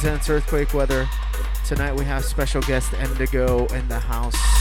presents Earthquake Weather. Tonight we have special guest Endigo in the house.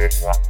Yeah.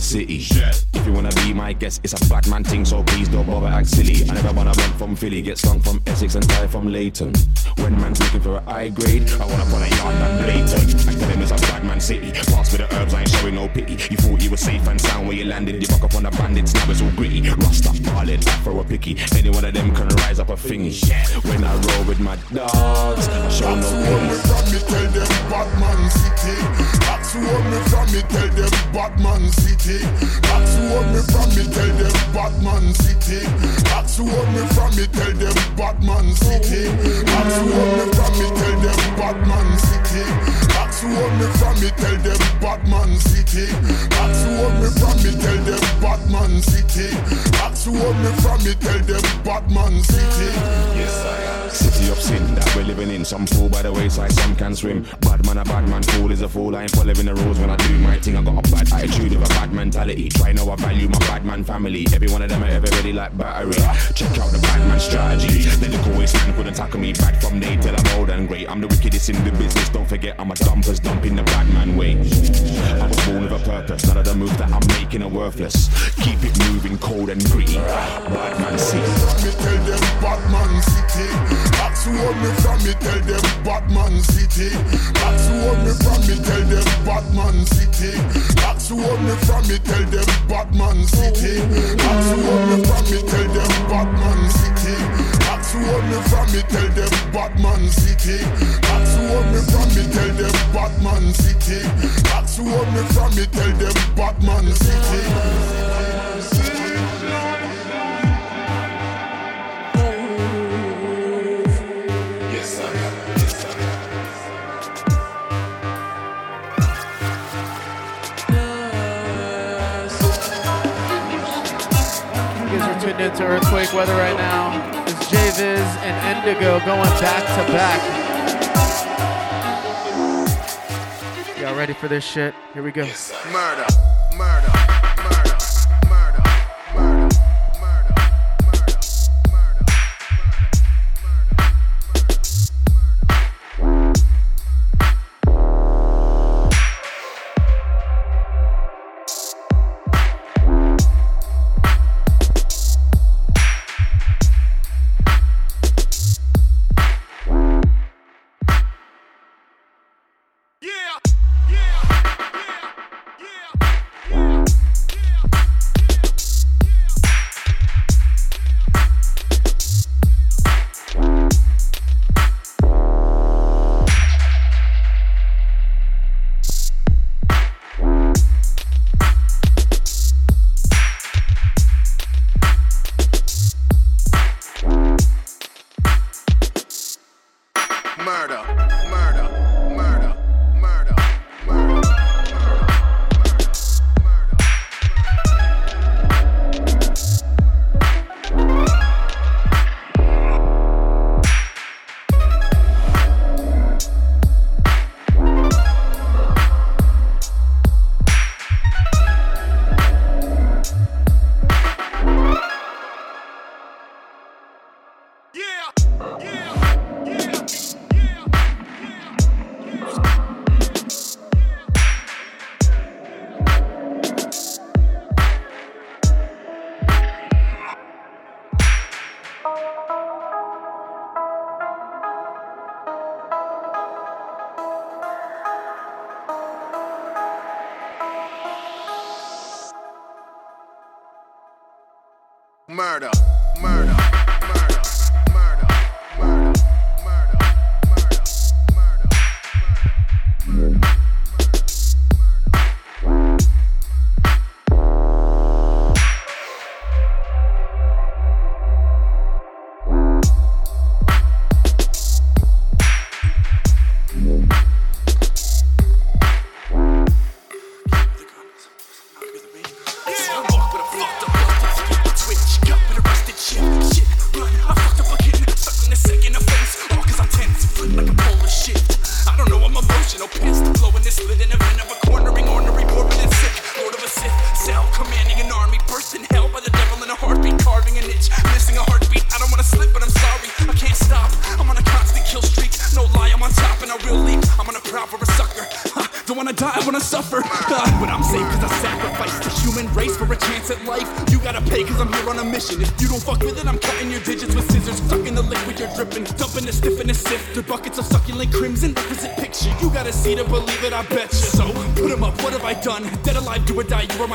City. Shit. If you wanna be my guest, it's a bad man thing, so please don't bother act silly. I never wanna run from Philly, get stung from Essex and die from Leighton. When man's looking for a high grade, I wanna put a yard and blatant. I tell him it's a bad man city. Pass me the herbs, I ain't showing no pity. You thought you were safe and sound where you landed. You fuck up on the bandits, now it's all gritty. Rust up, ballin', for a picky. Any one of them can rise up a thingy. When I roll with my dogs, show no pity. from me, tell them Batman City. That's where me from me, tell them Batman City. That's where me from me, tell them Batman City. That's where me from me, tell them Batman City. That's where me from me, tell them Batman City. That's where me from me, tell them Batman City. That's where me from me, tell them Batman City. That's where me from me, tell them Batman City. Yes, I am. City of sin that we're living in. Some fool by the wayside, some can swim. Man, a bad man, fool is a fool. I ain't following the rules when I do my thing. I got a bad attitude with a bad mentality. Try know I value my bad man family. Every one of them are ever ready like battery. Check out the bad man strategy. Little wasteman couldn't tackle me. Bad from day till I'm old and great. I'm the wickedest in the business. Don't forget, I'm a dumpers dump in the bad man way. I was born with a purpose. None of the moves that I'm making are worthless. Keep it moving, cold and gritty. Bad man city. me tell them Batman City. That's where me from me tell them Batman City. That's where me from me tell them Batman City. That's where me from me tell them Batman City. That's where me from me tell them Batman City. That's where me from me tell them Batman City. That's where me from me tell them Batman City. That's where me from me tell them Batman City. Into Earthquake Weather right now. It's J-Viz and Endigo going back to back. Y'all ready for this shit? Here we go. Murder,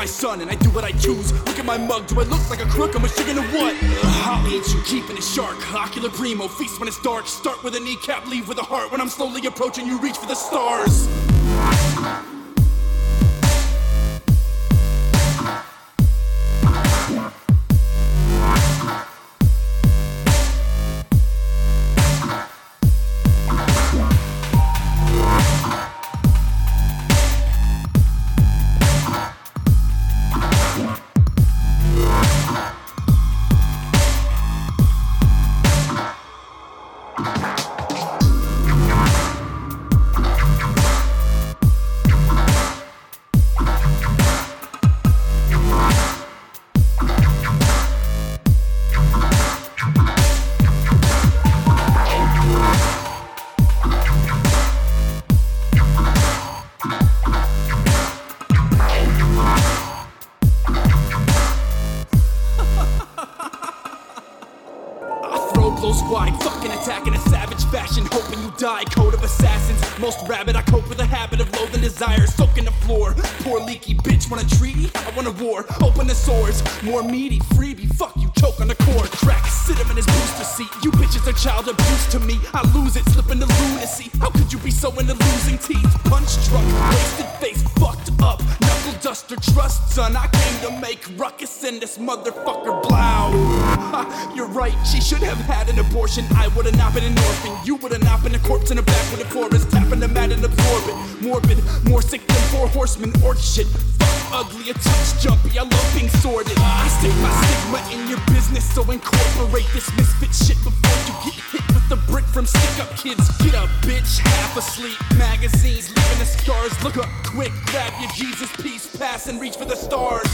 my son. And I do what I choose. Look at my mug, do I look like a crook? I'm a chicken or what? I'll eat you, keeping it shark. Ocular primo, feast when it's dark. Start with a kneecap, leave with a heart. When I'm slowly approaching, you reach for the stars. Mat and absorb it. Morbid, more sick than four horsemen or shit. Fuck ugly, a touch jumpy. I love being sordid. I stick my stigma in your business, so incorporate this misfit shit before you get hit with the brick from stick up kids. Get up, bitch, half asleep. Magazines leaving the scars. Look up quick, grab your Jesus piece, pass and reach for the stars.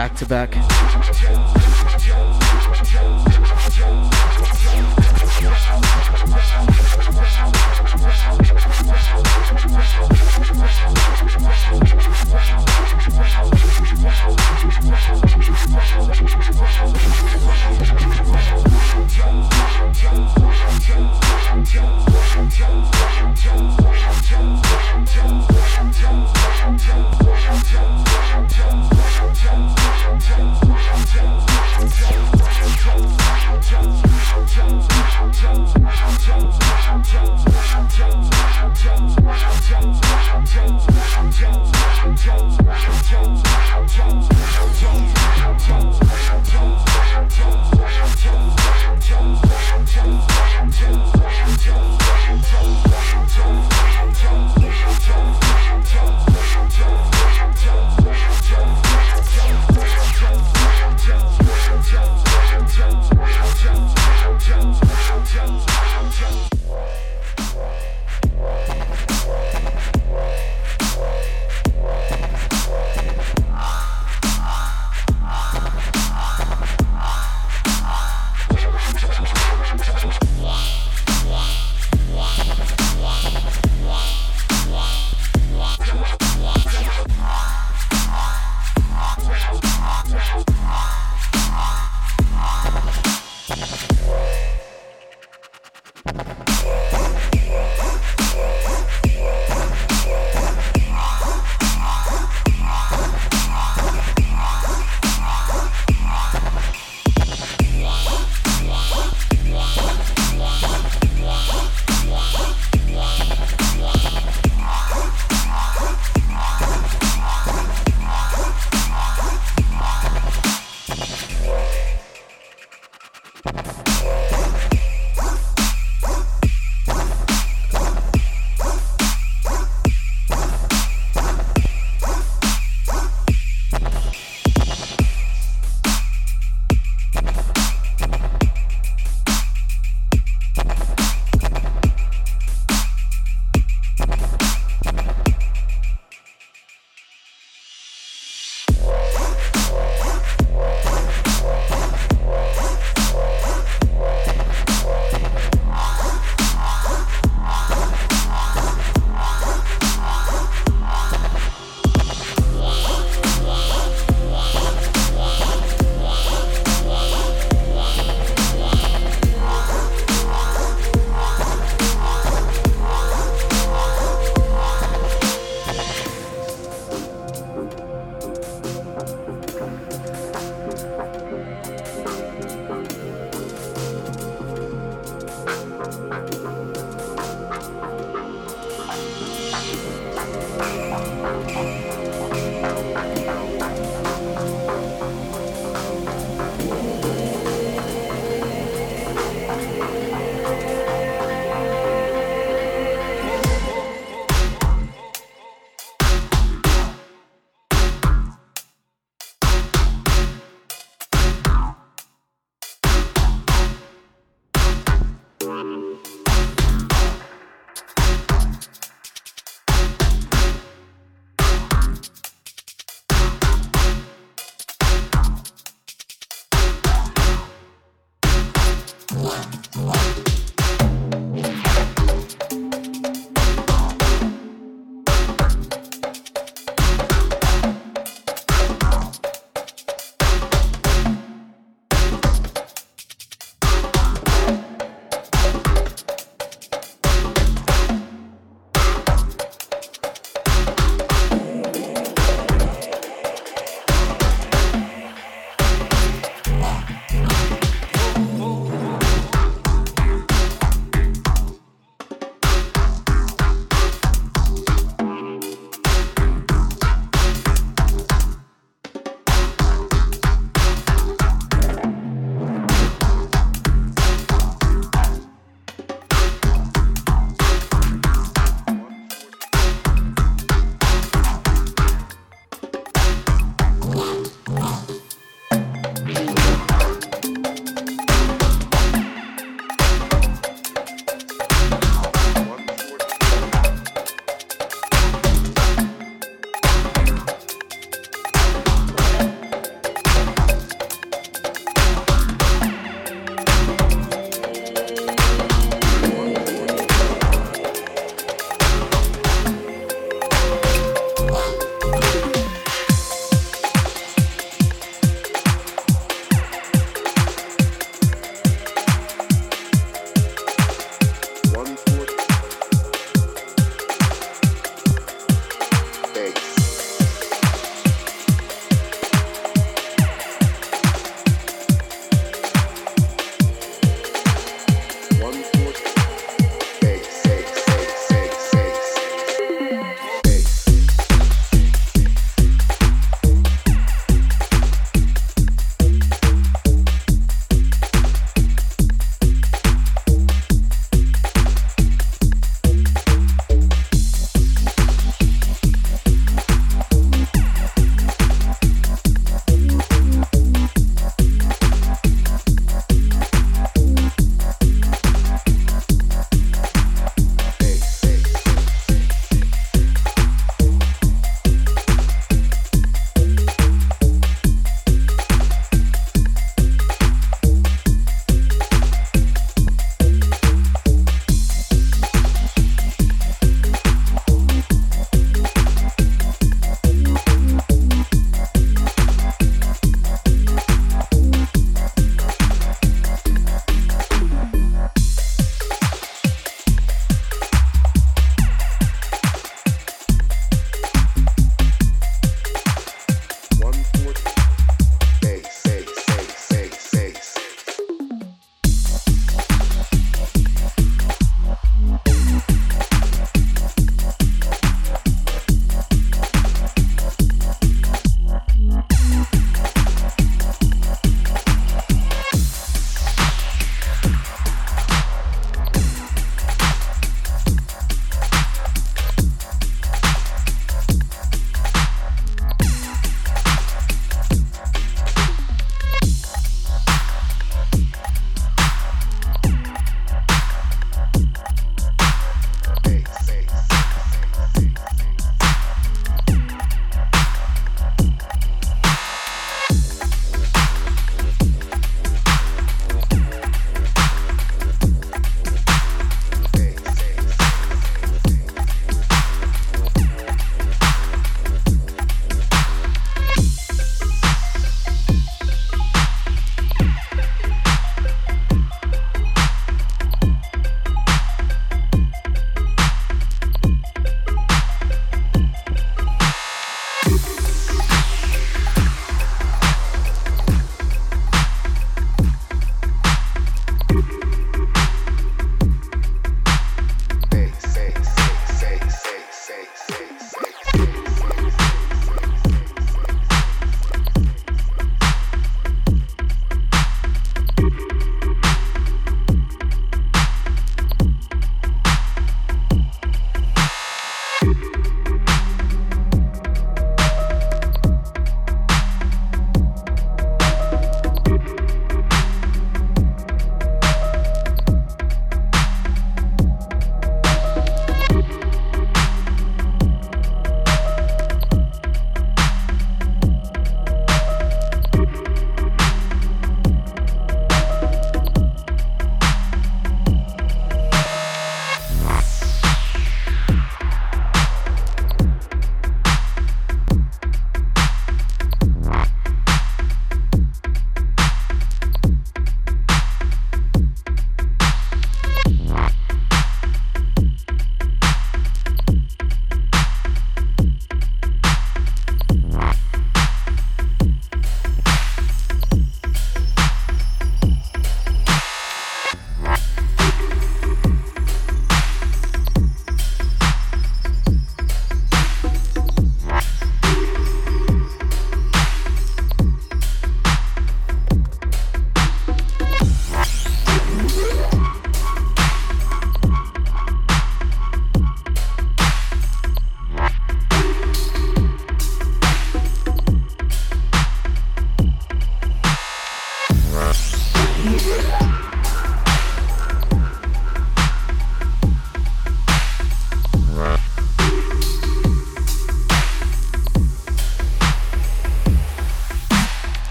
Back to back.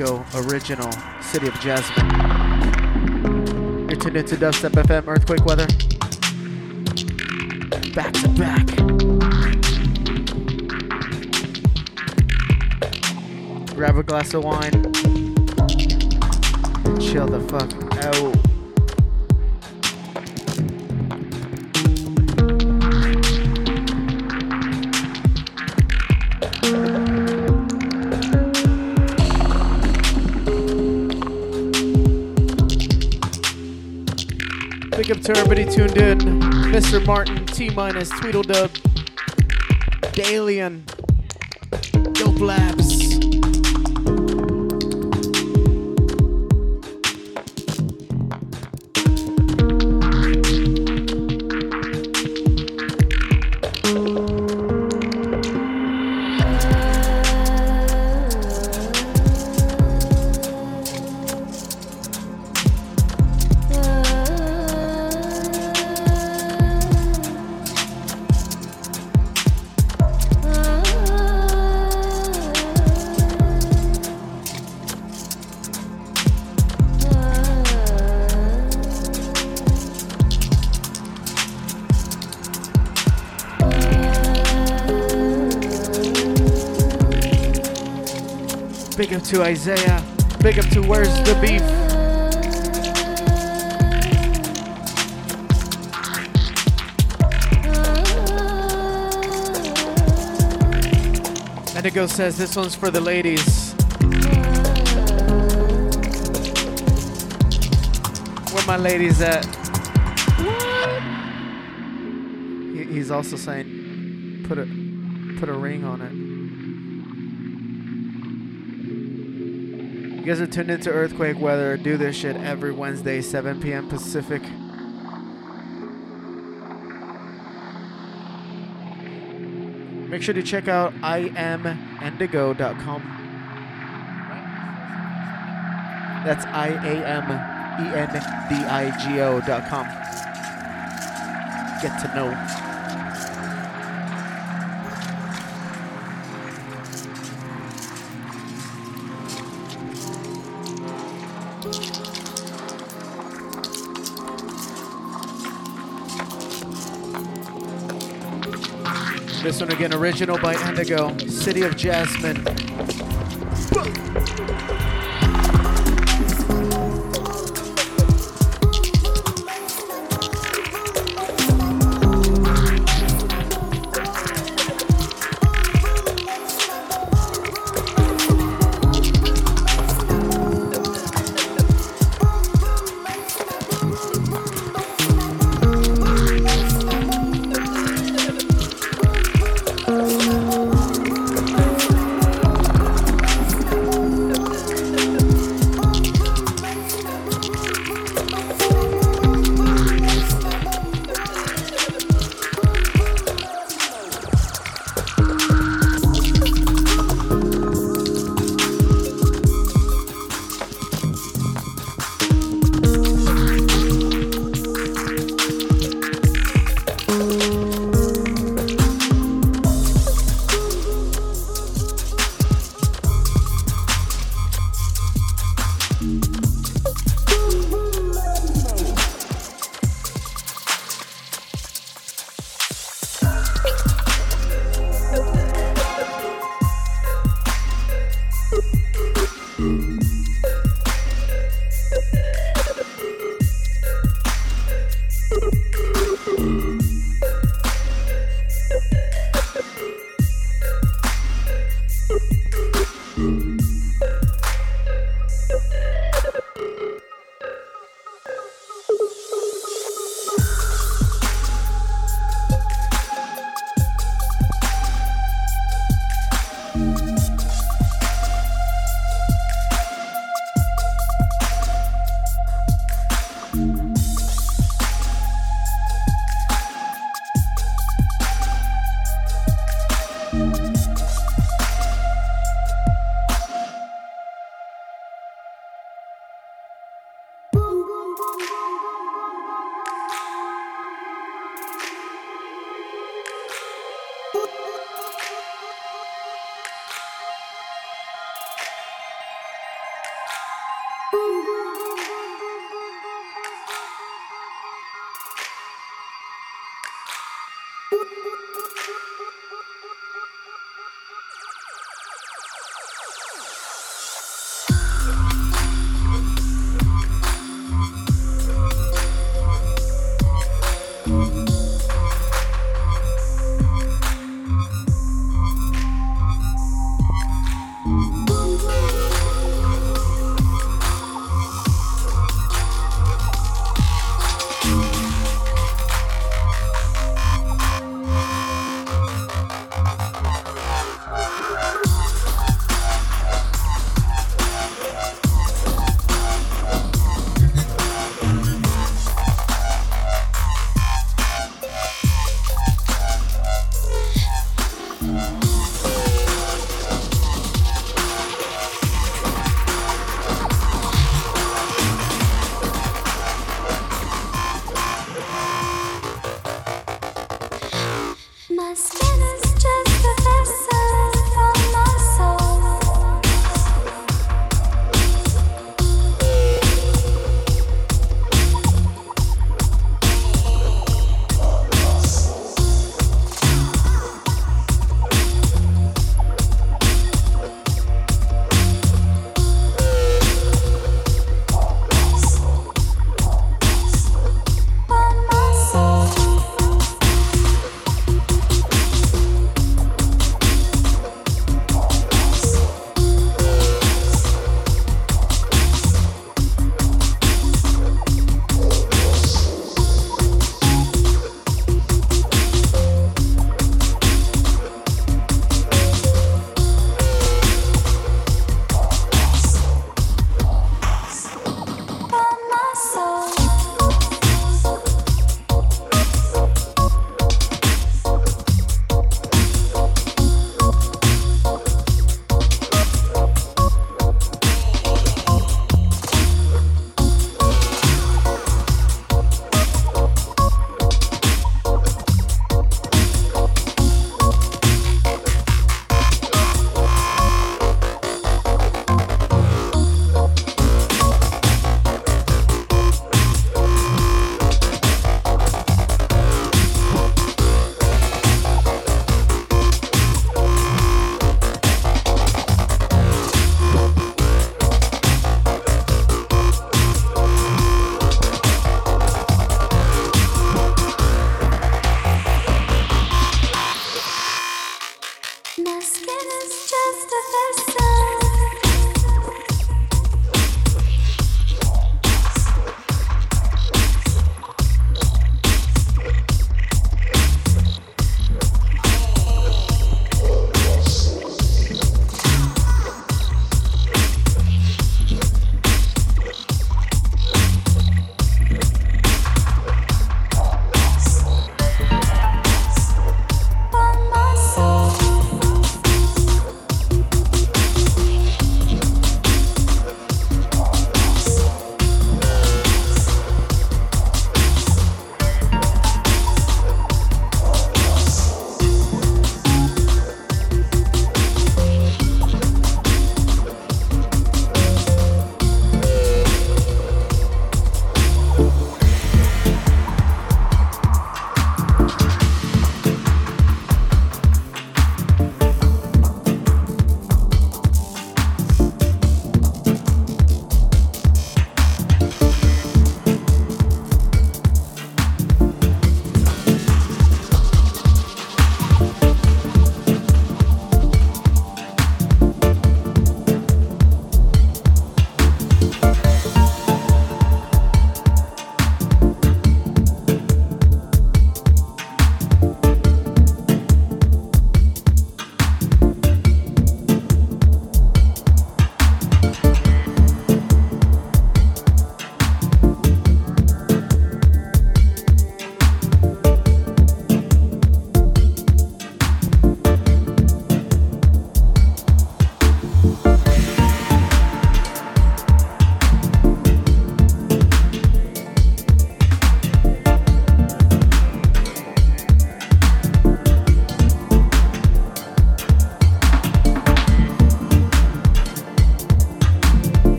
Original, City of Jasmine. You're tuned into Dubstep FM, Earthquake Weather. Back to back. Grab a glass of wine. Chill the fuck out. Big up to everybody tuned in. Mr. Martin, T minus, Tweedledub, Dalian, Dope Labs. To Isaiah. Big up to Where's the Beef. Endigo says this one's for the ladies. Where my ladies at? He, he's also saying put a put a ring on it. You guys are tuned into Earthquake Weather. Do this shit every Wednesday, 7 p.m. Pacific. Make sure to check out iamendigo.com. That's I A M E N D I G O.com. Get to know. This one again, original by Endigo, City of Jasmine. You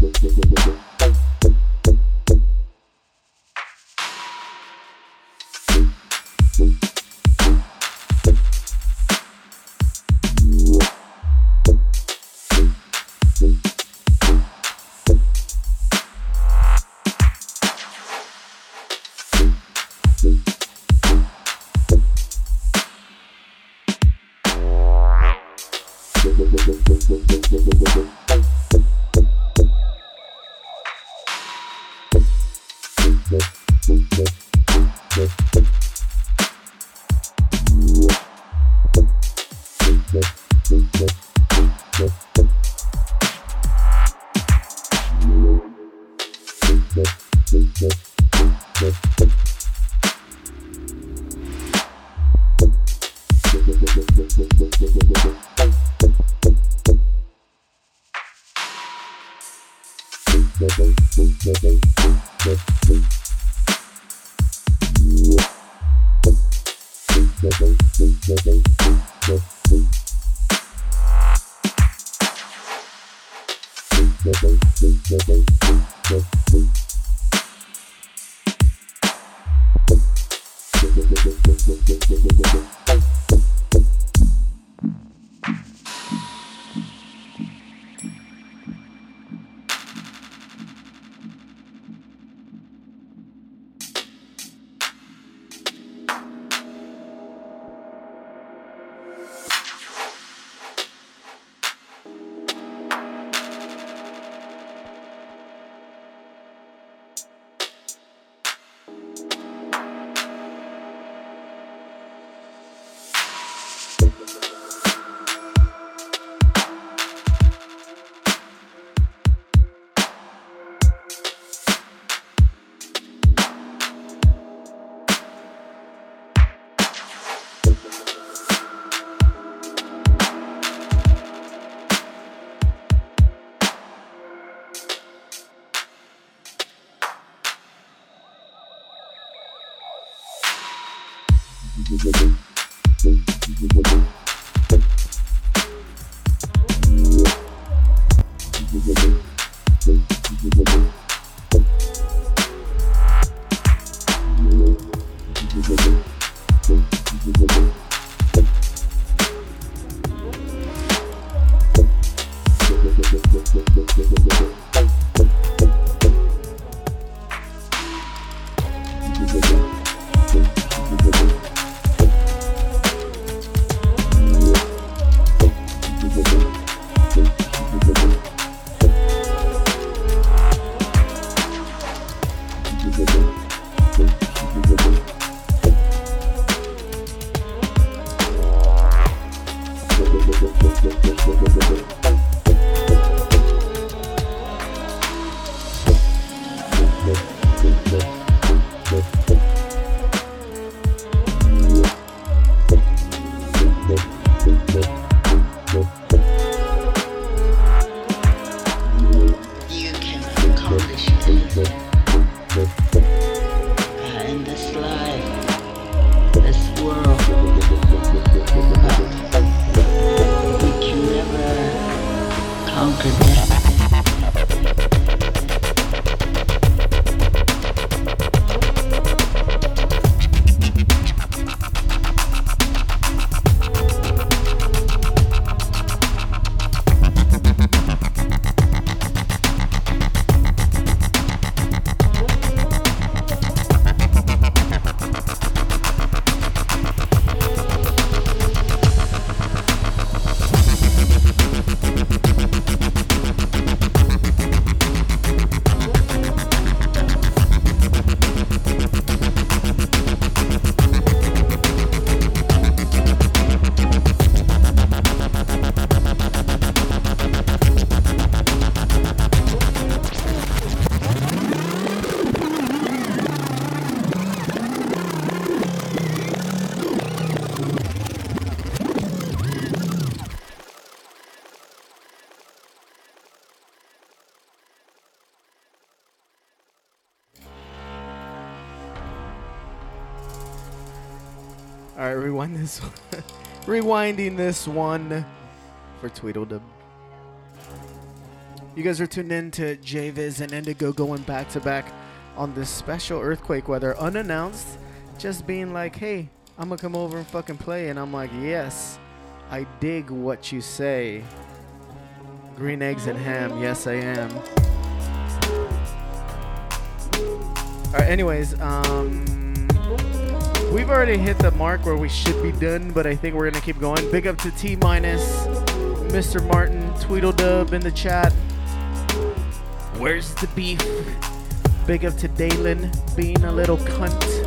Thank you. Rewinding this one for Tweedledum. You guys are tuned in to JViz and Endigo going back to back on this special earthquake weather, unannounced. Just being like, hey, I'm gonna come over and fucking play. And I'm like, yes, I dig what you say. Green eggs and ham, yes, I am. All right, anyways, um, we've already hit the mark where we should be done, but I think we're gonna keep going. Big up to T minus, Mr. Martin, Tweedledub in the chat. Where's the beef? Big up to Dalen being a little cunt.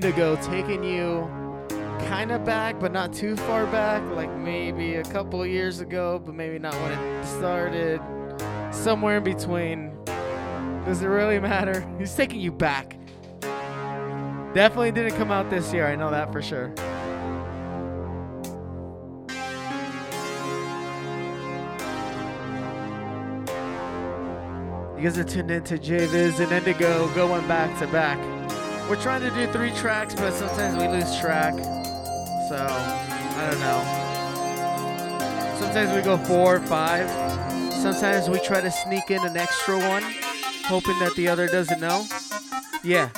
Endigo taking you kind of back, but not too far back, like maybe a couple years ago, but maybe not when it started. Somewhere in between. Does it really matter? He's taking you back. Definitely didn't come out this year, I know that for sure. You guys are tuned into JViz and Endigo going back to back. We're trying to do three tracks, but sometimes we lose track. So, I don't know. Sometimes we go four or five. Sometimes we try to sneak in an extra one, hoping that the other doesn't know. Yeah.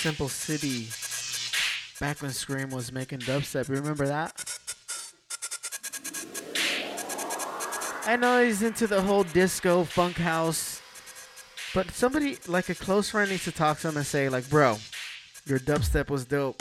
Simple City back when Skream was making dubstep? You remember that? I know he's into the whole disco funk house, but somebody like a close friend needs to talk to him and say like, "Bro, your dubstep was dope.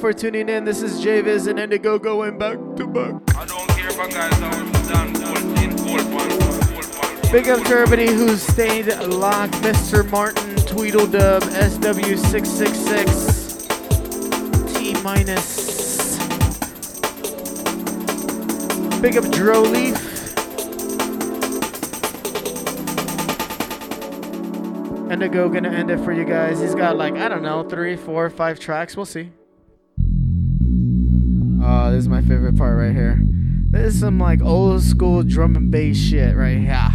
For tuning in. This is JVIZ and Endigo going back to back. I don't care if a guy's out done full in full one, full one. Big up to everybody who's stayed locked. Mr. Martin, Tweedledub, SW666, T minus. Big up Dro Leaf. Endigo gonna end it for you guys. He's got like, I don't know, three, four, five tracks. We'll see. Part right here. This is some like old school drum and bass shit right here.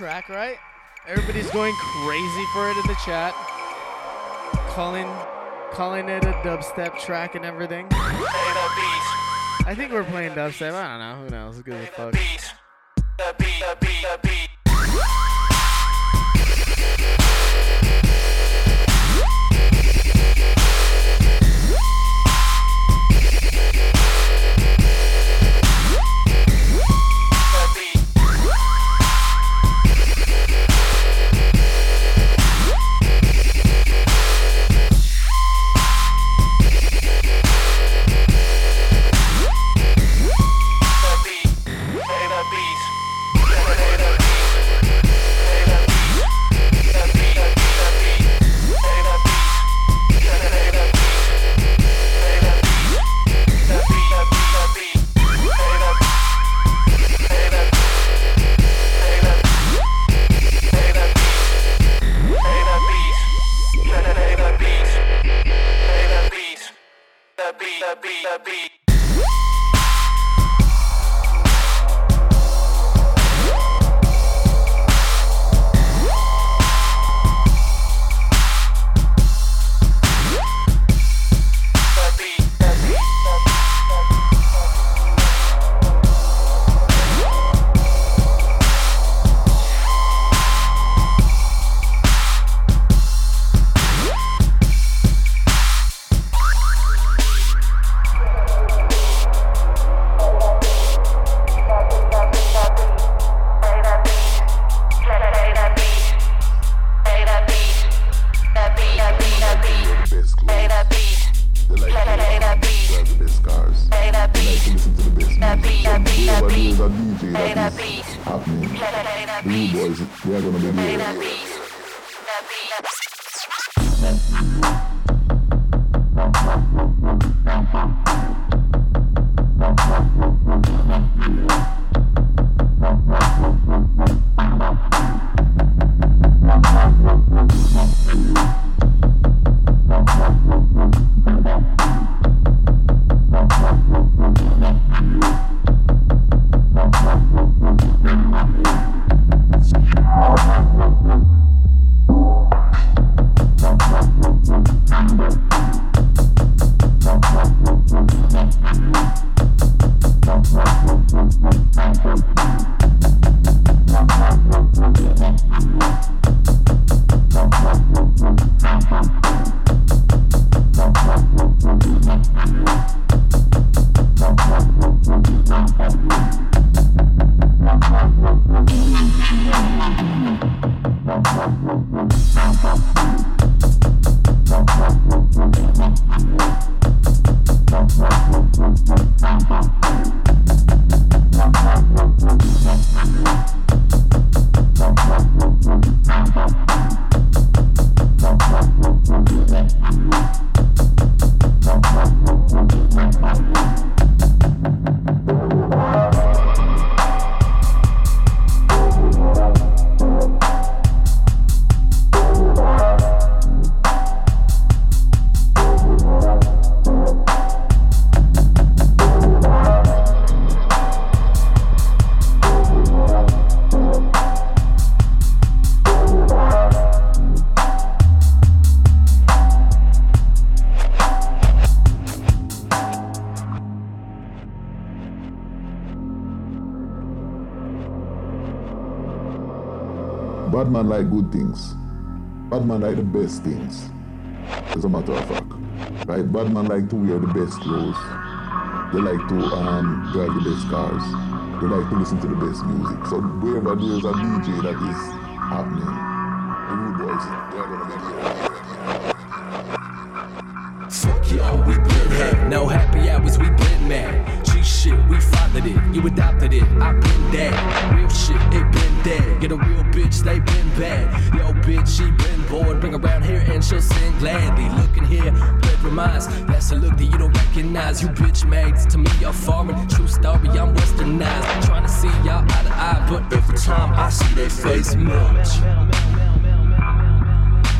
Track, right? Everybody's going crazy for it in the chat. Calling calling it a dubstep track and everything. I think we're playing dubstep. I don't know. Who knows? Who gives a fuck? Like good things. Bad man like the best things. As a matter of fact. Right? Bad man like to wear the best clothes. They like to um, drive the best cars. They like to listen to the best music. So wherever there's a DJ that is happening, the rude boys, they're gonna be there. Fuck y'all, we been had no happy hours, we been mad. G shit, we fathered it, you adopted it, I been that. Real shit, it been dead. Get a real bitch, they been bad. Yo, bitch, she been bored. Bring around here and she'll sing gladly. Looking here, blood reminds. That's a look that you don't recognize. You bitch mags to me are foreign. True story, I'm westernized. Trying to see y'all eye to eye, but every time I see their face melt.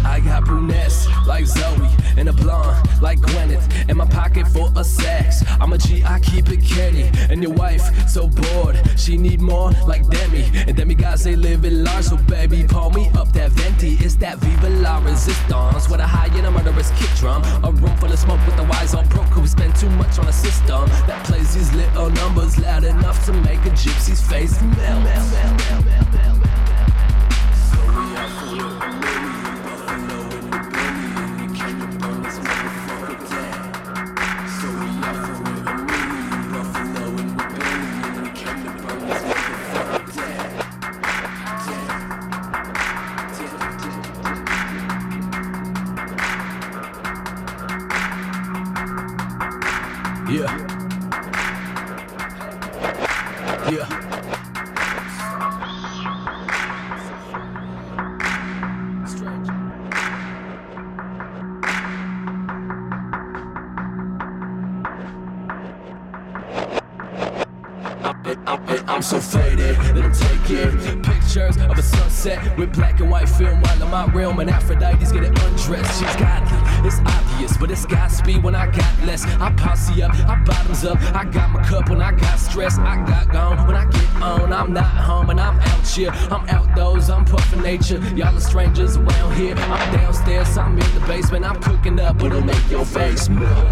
I got brunettes like Zoe and a blonde like Gwyneth. In my pocket for a sex. I'm a G, I keep it candy. And your wife so bored, she need more like Demi. And Demi guys they live in large, so baby, pull me up that venti. It's that Viva la Resistance with a high and a murderous kick drum. A room full of smoke with the wise all broke who spend too much on a system that plays these little numbers loud enough to make a gypsy's face melt. So I'm so faded, him take it. Pictures of a sunset with black and white film while in my realm. And Aphrodite's getting undressed. She's godly, it's obvious, but it's got speed when I got less. I posse up, I bottoms up. I got my cup when I got stressed. I got gone when I get on. I'm not home and I'm out here. I'm outdoors, I'm puffing nature. Y'all are strangers around here. I'm downstairs, I'm in the basement. I'm cooking up, but it'll make your face melt.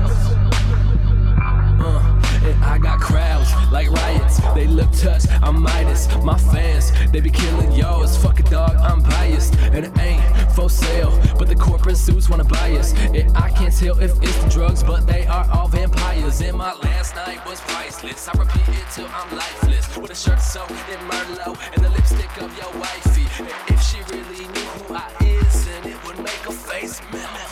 Uh, and I got crowds like riots. They look touched, I'm Midas. My fans, they be killing yours. Fuck a dog, I'm biased. And it ain't for sale, but the corporate suits wanna buy us. And I can't tell if it's the drugs, but they are all vampires. And my last night was priceless. I repeat it till I'm lifeless. With a shirt sewn in Merlot and the lipstick of your wifey. And if she really knew who I is, then it would make her face melt.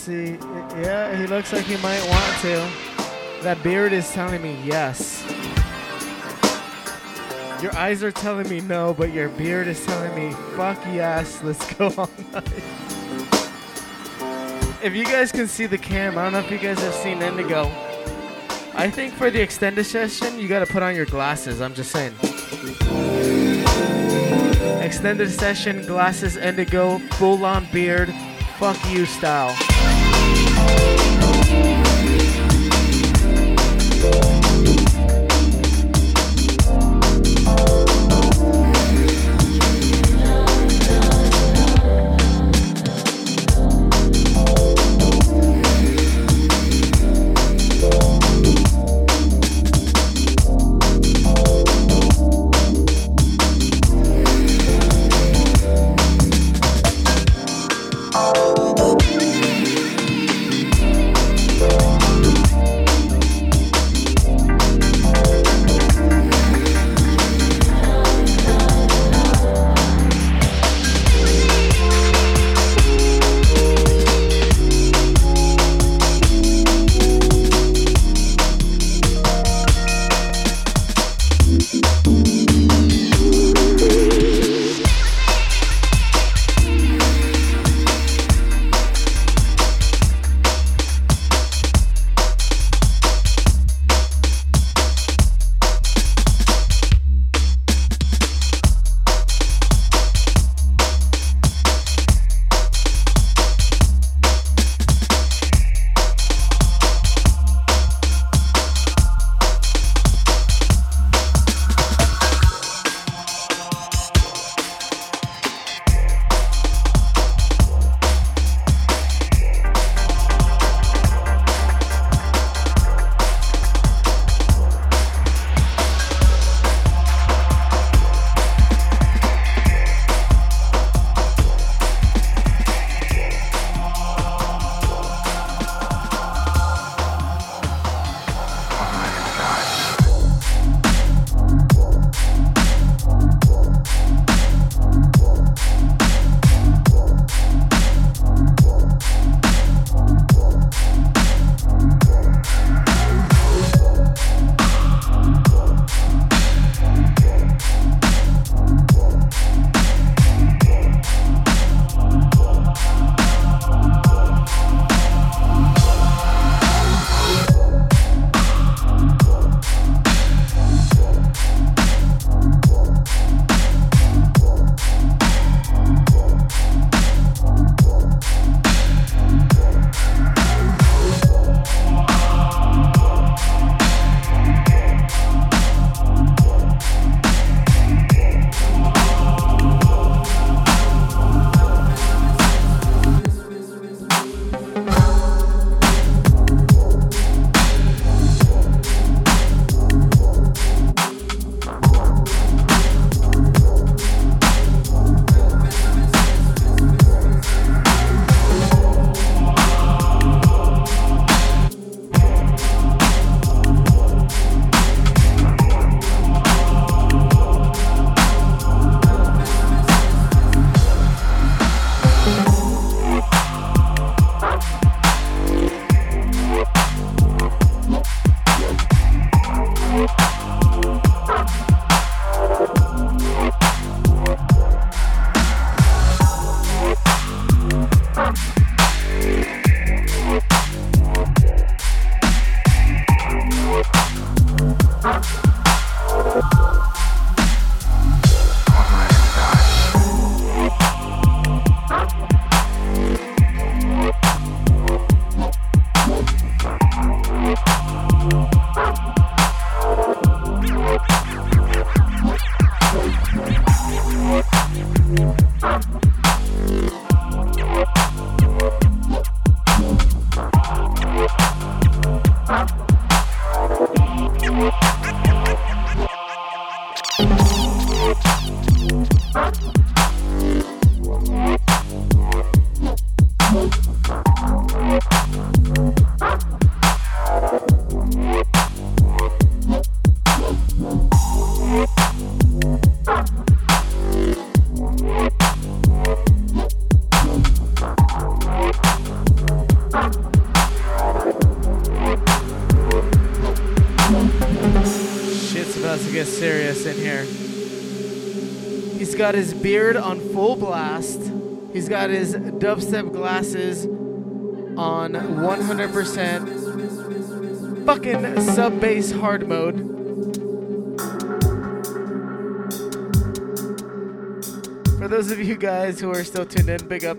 See. Yeah, he looks like he might want to. That beard is telling me yes. Your eyes are telling me no, but your beard is telling me fuck yes. Let's go all night. If you guys can see the cam, I don't know if you guys have seen Endigo. I think for the extended session, you gotta put on your glasses. I'm just saying. Extended session, glasses, Endigo, full on beard, fuck you style. Got dubstep glasses on 100% fucking sub bass hard mode. For those of you guys who are still tuned in, big up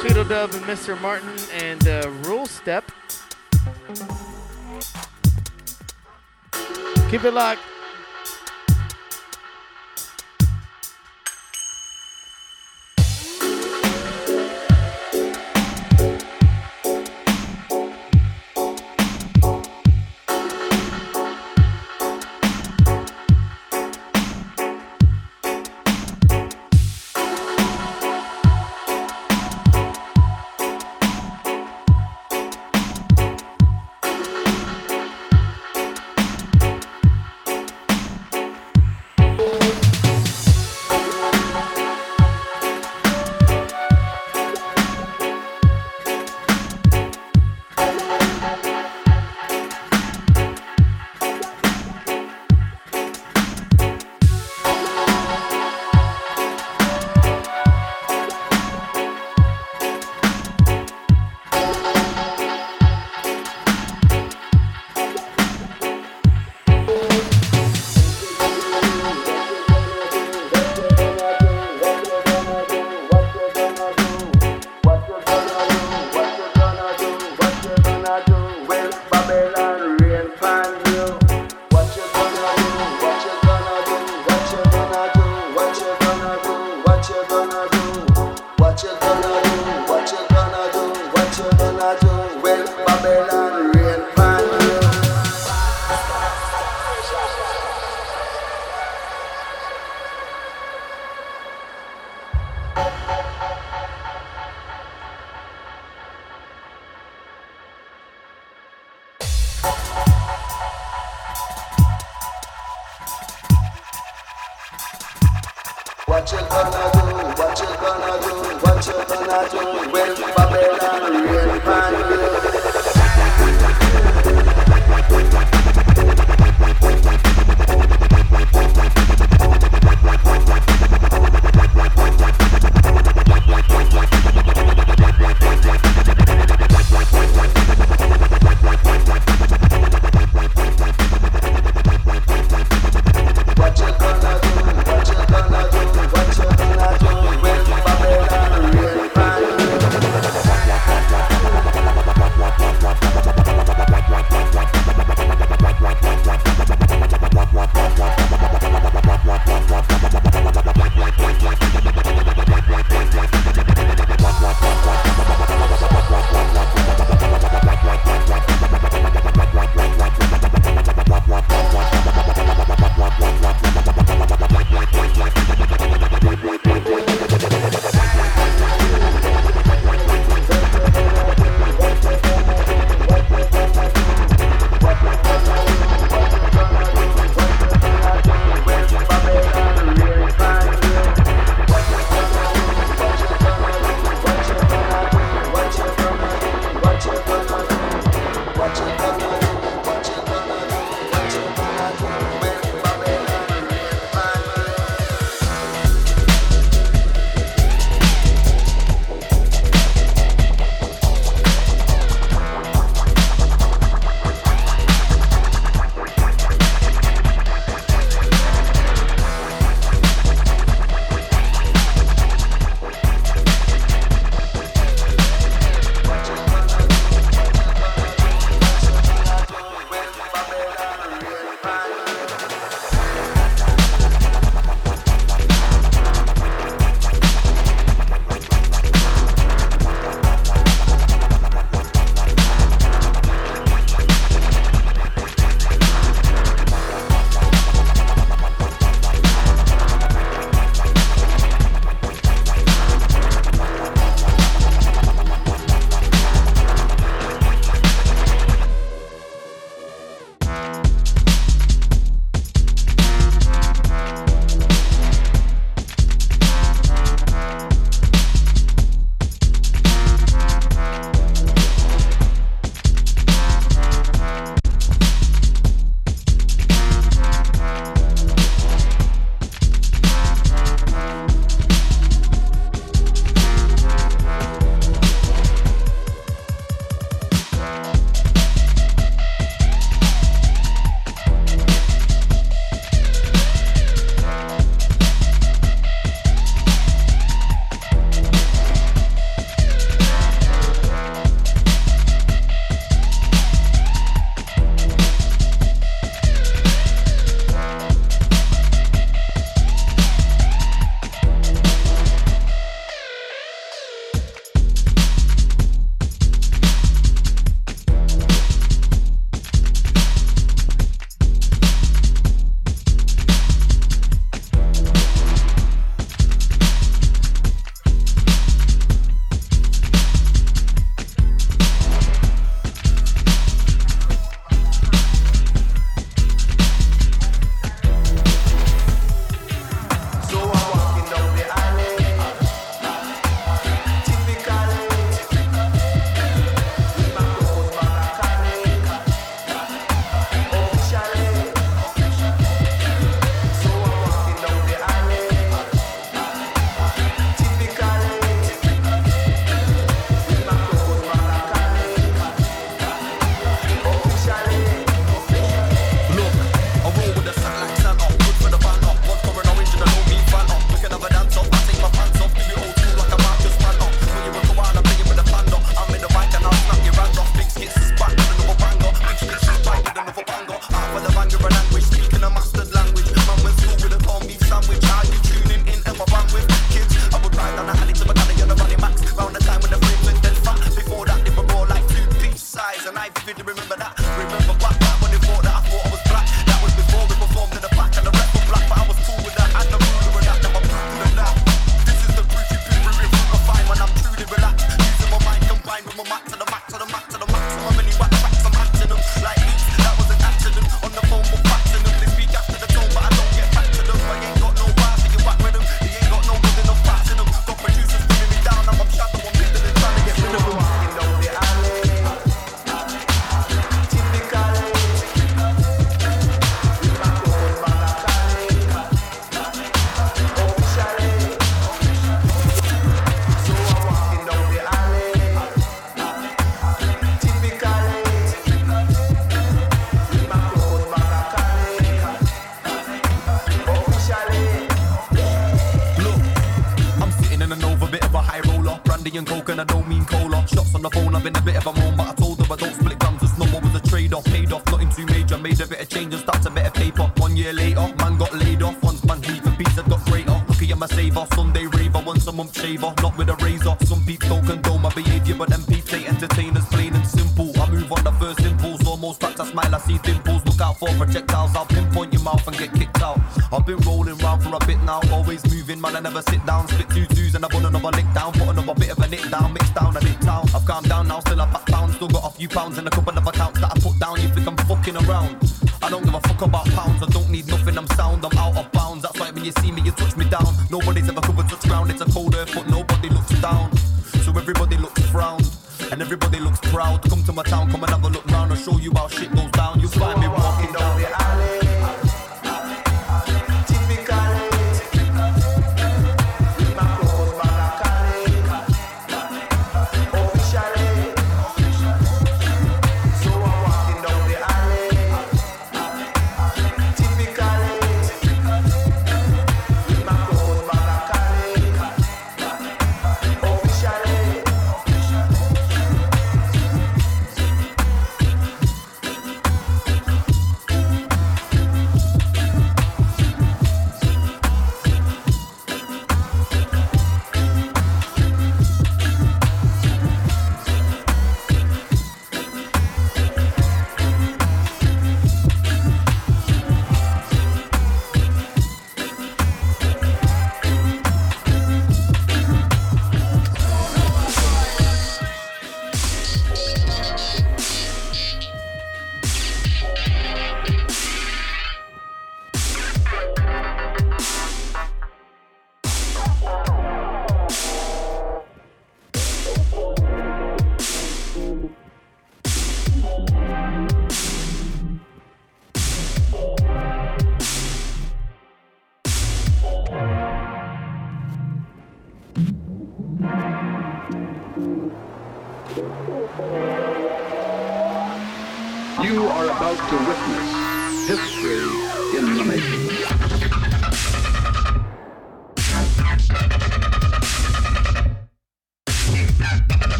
Tweedledub and Mr. Martin and uh, Rule Step. Keep it locked.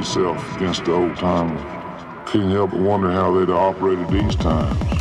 Yourself against the old timers. Can't help but wonder how they'd operated these times.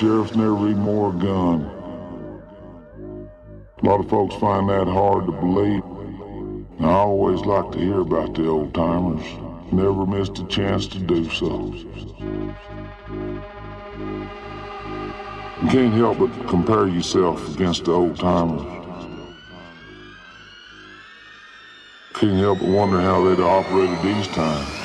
Sheriffs never wore a gun. A lot of folks find that hard to believe. I always like to hear about the old timers. Never missed a chance to do so. You can't help but compare yourself against the old timers. Can't help but wonder how they'd operate these times.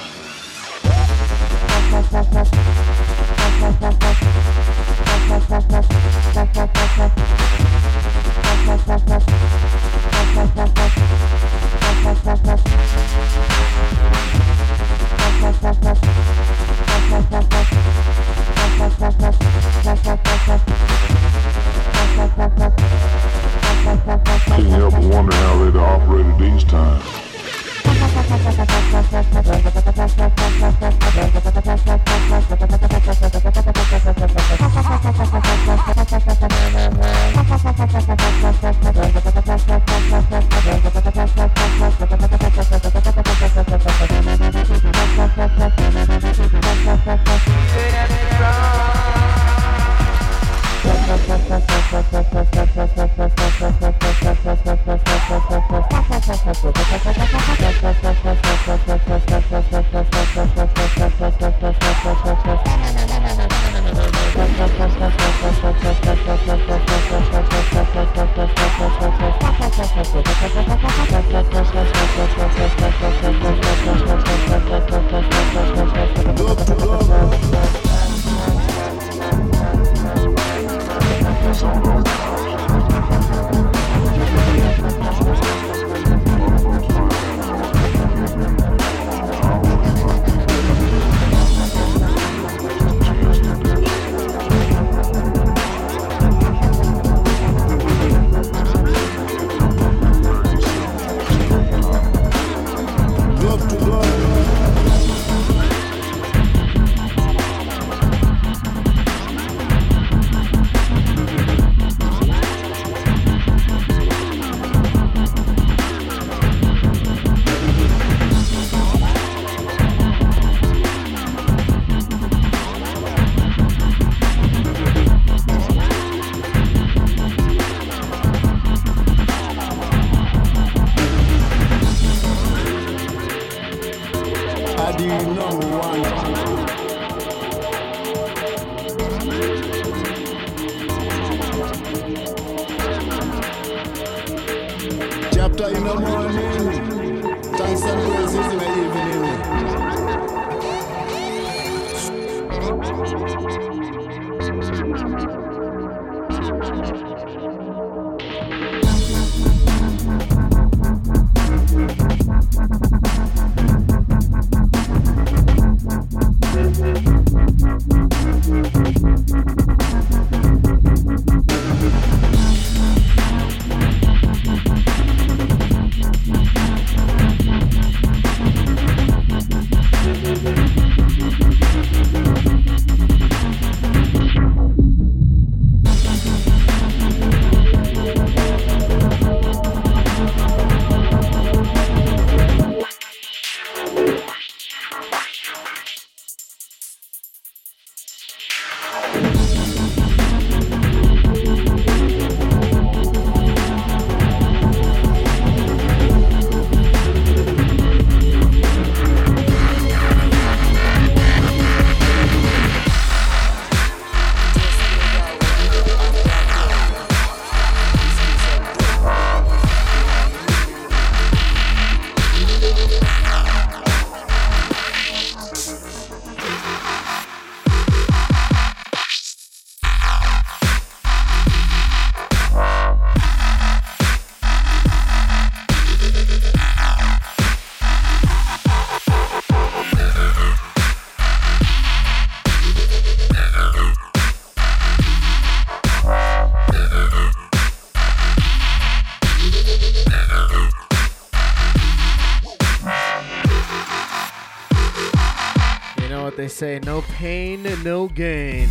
Say, no pain, no gain.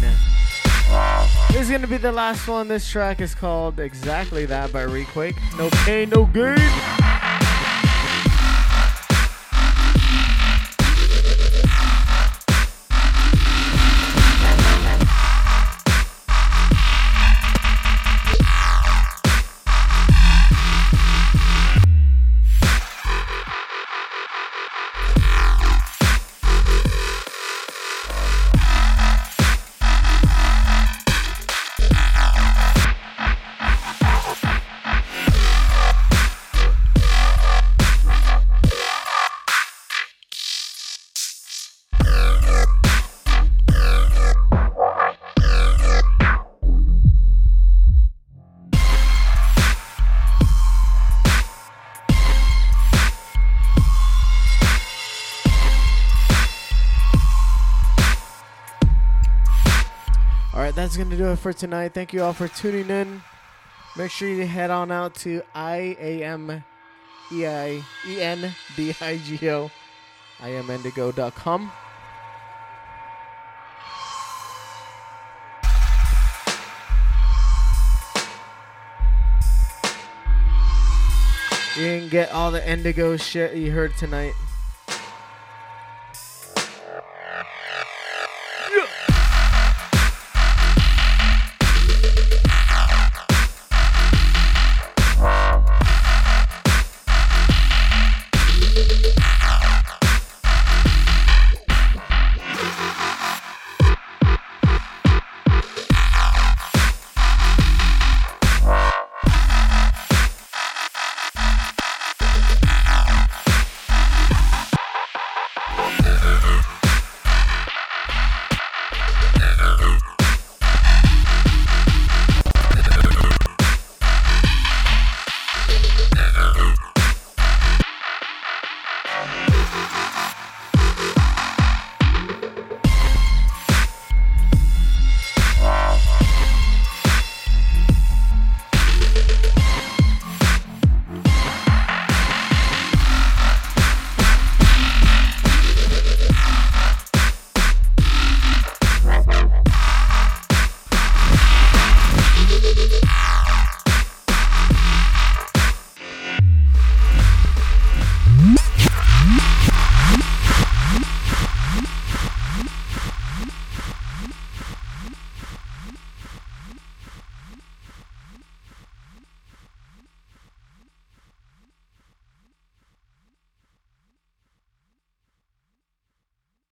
This is gonna be the last one. This track is called exactly that by Requake. No pain, no gain. That's gonna do it for tonight. Thank you all for tuning in. Make sure you head on out to I A M E I E N D I G O I am Endigo.com. You can get all the Endigo shit you heard tonight.